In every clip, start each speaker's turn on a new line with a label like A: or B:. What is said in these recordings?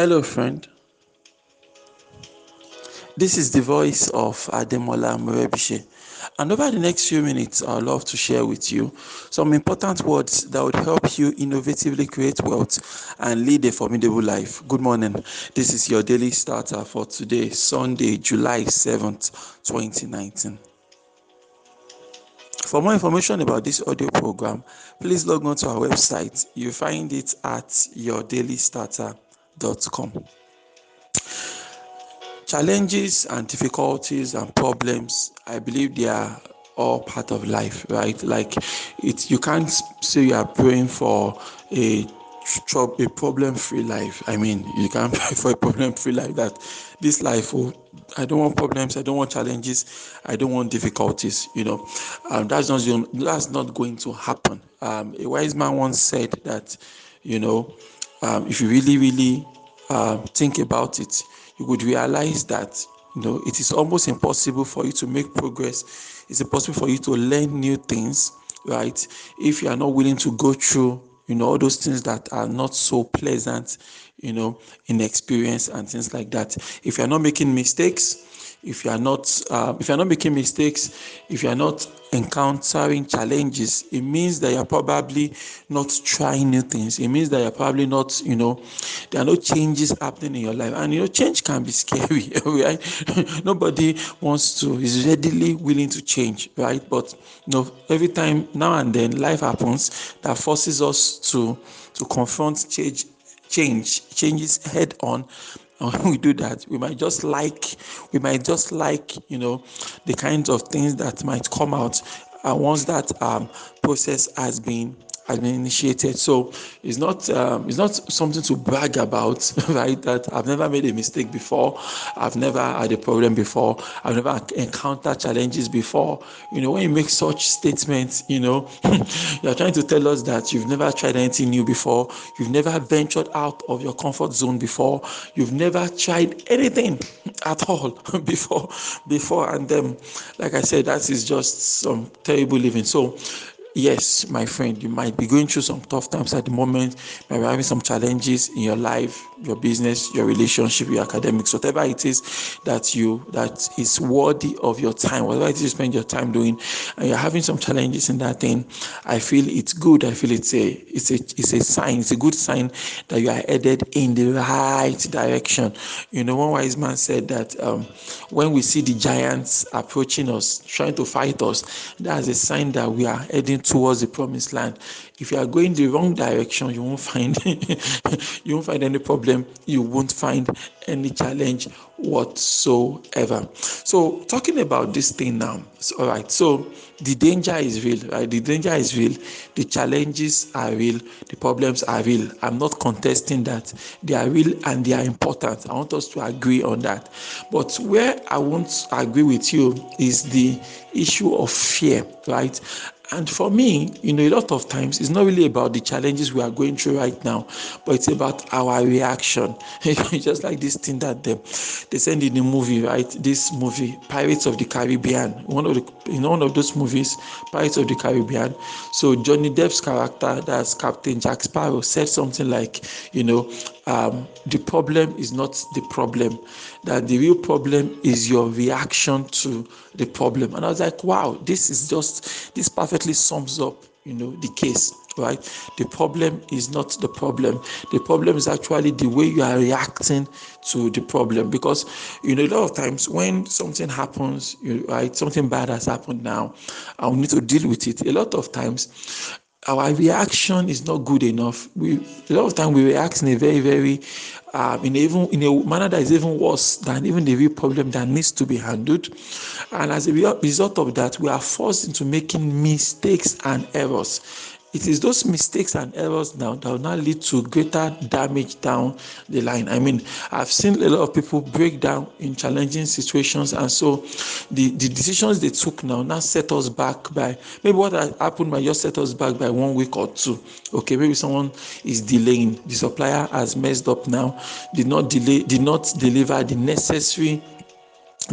A: Hello, friend. This is the voice of Ademola Murebishe. And over the next few minutes, I'd love to share with you some important words that would help you innovatively create wealth and lead a formidable life. Good morning. This is your daily starter for today, Sunday, July 7th, 2019. For more information about this audio program, please log on to our website. You find it at yourdailystarter.com. Challenges and difficulties and problems, I believe they are all part of life, right? Like it, you can't say you are praying for a a problem-free life. I mean, you can't pray for a problem-free life. That this life, oh, I don't want problems. I don't want challenges. I don't want difficulties. You know, um, that's not that's not going to happen. Um, a wise man once said that, you know, um, if you really, really uh, think about it, you would realize that you know it is almost impossible for you to make progress. It's impossible for you to learn new things, right? If you are not willing to go through you know all those things that are not so pleasant you know in experience and things like that if you're not making mistakes if you are not uh, if you're not making mistakes if you're not encountering challenges it means that you're probably not trying new things. It means that you're probably not you know there are no changes happening in your life. And you know change can be scary right? Nobody wants to is readily willing to change right? But you know every time now and then life happens that forces us to to confront change change changes head on and when we do that we might just like we might just like you know the kinds of things that might come out and once that um, process has been has been initiated. So it's not um, it's not something to brag about, right? That I've never made a mistake before, I've never had a problem before, I've never encountered challenges before. You know, when you make such statements, you know, you're trying to tell us that you've never tried anything new before, you've never ventured out of your comfort zone before, you've never tried anything at all before before and then like I said, that is just some terrible living. So Yes, my friend, you might be going through some tough times at the moment, you might be having some challenges in your life, your business, your relationship, your academics, whatever it is that you that is worthy of your time, whatever it is you spend your time doing, and you're having some challenges in that thing. I feel it's good. I feel it's a it's a it's a sign, it's a good sign that you are headed in the right direction. You know, one wise man said that um, when we see the giants approaching us, trying to fight us, that's a sign that we are heading towards the promised land. If you are going the wrong direction, you won't find you won't find any problem. You won't find any challenge whatsoever. So talking about this thing now, all right. So the danger is real, right? The danger is real. The challenges are real. The problems are real. I'm not contesting that they are real and they are important. I want us to agree on that. But where I won't agree with you is the issue of fear, right? And for me, you know, a lot of times it's not really about the challenges we are going through right now, but it's about our reaction. Just like this thing that they, they send in the movie, right? This movie, Pirates of the Caribbean, one of the in one of those movies, Pirates of the Caribbean. So Johnny Depp's character, that's Captain Jack Sparrow, said something like, you know, um, the problem is not the problem, that the real problem is your reaction to the problem. And I was like, wow, this is just this perfectly sums up, you know, the case right? The problem is not the problem. The problem is actually the way you are reacting to the problem. Because you know, a lot of times when something happens, you, right, something bad has happened now, and we need to deal with it. A lot of times our reaction is not good enough. We a lot of time we react in a very, very um, in even in a manner that is even worse than even the real problem that needs to be handled. And as a result of that, we are forced into making mistakes and errors it is those mistakes and errors now that will now lead to greater damage down the line. I mean, I've seen a lot of people break down in challenging situations, and so the, the decisions they took now now set us back by maybe what happened might just set us back by one week or two. Okay, maybe someone is delaying, the supplier has messed up now, did not delay, did not deliver the necessary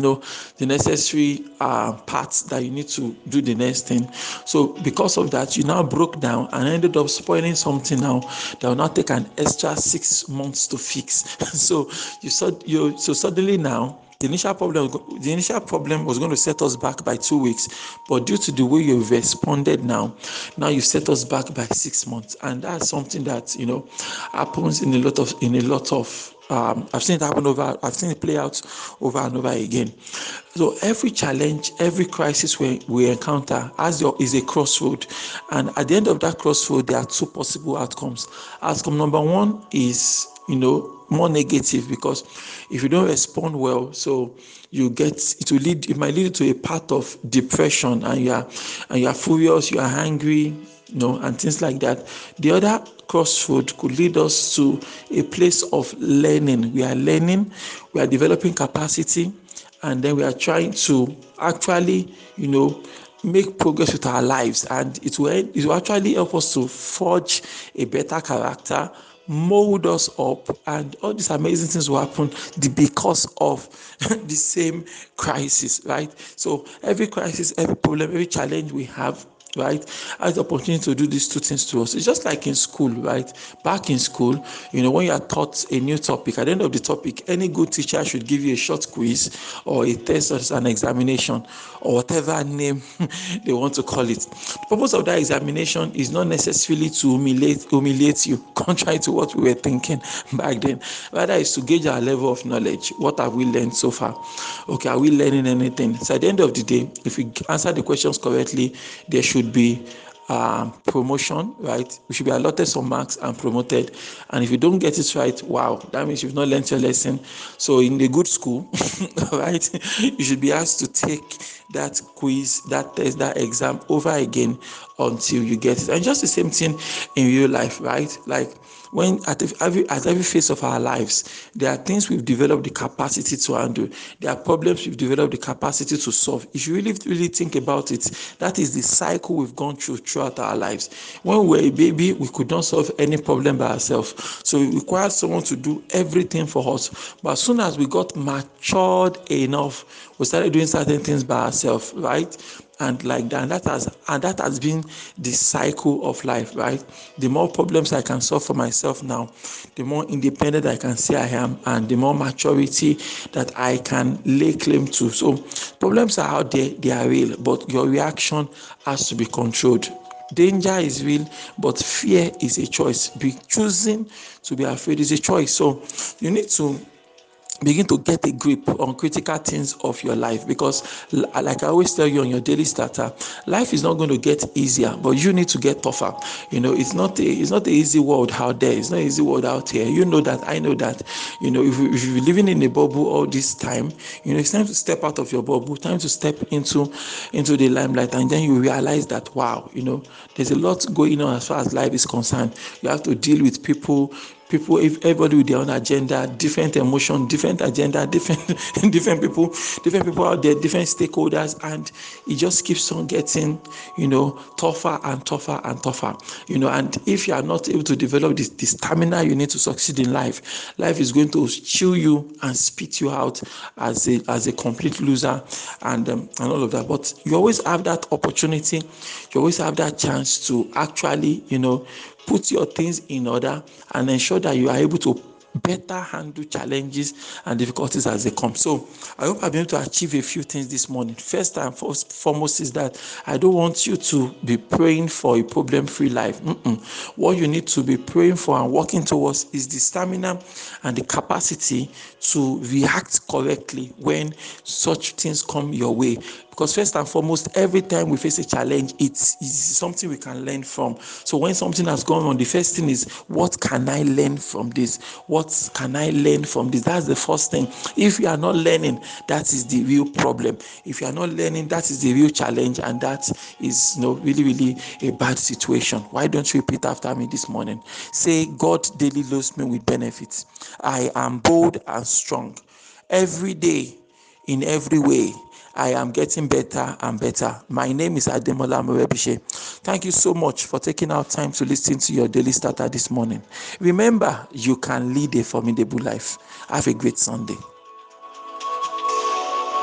A: know the necessary uh, parts that you need to do the next thing. So because of that you now broke down and ended up spoiling something now that will now take an extra six months to fix. So you saw you so suddenly now the initial problem the initial problem was going to set us back by two weeks. But due to the way you've responded now now you set us back by six months. And that's something that you know happens in a lot of in a lot of um, I've seen it happen over, I've seen it play out over and over again. So every challenge, every crisis we, we encounter as your, is a crossroad. And at the end of that crossroad, there are two possible outcomes. Outcome number one is, you know, more negative because if you don't respond well, so you get it will lead it might lead to a path of depression and you are and you are furious, you are angry, you know, and things like that. The other crossroad could lead us to a place of learning. We are learning, we are developing capacity, and then we are trying to actually, you know, make progress with our lives. And it will, it will actually help us to forge a better character, mold us up, and all these amazing things will happen because of the same crisis, right? So every crisis, every problem, every challenge we have right? Has the opportunity to do these two things to us. It's just like in school right? Back in school you know when you are taught a new topic at the end of the topic any good teacher should give you a short quiz or a test or an examination or whatever name they want to call it. The purpose of that examination is not necessarily to humiliate humiliate you contrary to what we were thinking back then. Rather is to gauge our level of knowledge. What have we learned so far? Okay are we learning anything? So at the end of the day if we answer the questions correctly there should should be um, promotion, right? We should be allotted some marks and promoted. And if you don't get it right, wow, that means you've not learned your lesson. So in a good school, right, you should be asked to take that quiz, that test, that exam over again until you get it. And just the same thing in real life, right? Like when at every at every phase of our lives, there are things we've developed the capacity to handle. There are problems we've developed the capacity to solve. If you really really think about it, that is the cycle we've gone through throughout our lives. When we were a baby, we could not solve any problem by ourselves. So it required someone to do everything for us. But as soon as we got matured enough, we started doing certain things by ourselves, right? and like that and that has and that has been the cycle of life right? The more problems i can solve for myself now the more independent i can say i am and the more maturity that i can lay claim to. So problems are out there they are real but your reaction has to be controlled. Danger is real but fear is a choice. Be choosing to be afraid is a choice. So you need to begin to get a grip on critical things of your life because like i always tell you on your daily starter life is not going to get easier but you need to get tougher. You know it's not a it's not an easy world out there. It's not easy world out here. You know that. I know that. You know if, if you're living in a bubble all this time you know it's time to step out of your bubble. Time to step into into the limelight. And then you realize that wow you know there's a lot going on as far as life is concerned. You have to deal with people people if everybody with their own agenda different emotion different agenda different different people different people out there different stakeholders and it just keeps on getting you know tougher and tougher and tougher. You know and if you are not able to develop this, this stamina you need to succeed in life life is going to chew you and spit you out as a as a complete loser and um, and all of that. But you always have that opportunity. You always have that chance to actually you know put your things in order and ensure that you are able to better handle challenges and difficulties as they come. So I hope I've been able to achieve a few things this morning. First and foremost is that I don't want you to be praying for a problem-free life. Mm-mm. What you need to be praying for and working towards is the stamina and the capacity to react correctly when such things come your way. Because first and foremost, every time we face a challenge, it's, it's something we can learn from. So when something has gone on, the first thing is, what can I learn from this? What can I learn from this? That's the first thing. If you are not learning, that is the real problem. If you are not learning, that is the real challenge, and that is you know, really, really a bad situation. Why don't you repeat after me this morning? Say, God daily loads me with benefits. I am bold and strong. Every day, in every way, I am getting better and better. My name is Ademola Morebishe. Thank you so much for taking out time to listen to your daily starter this morning. Remember, you can lead a formidable life. Have a great Sunday.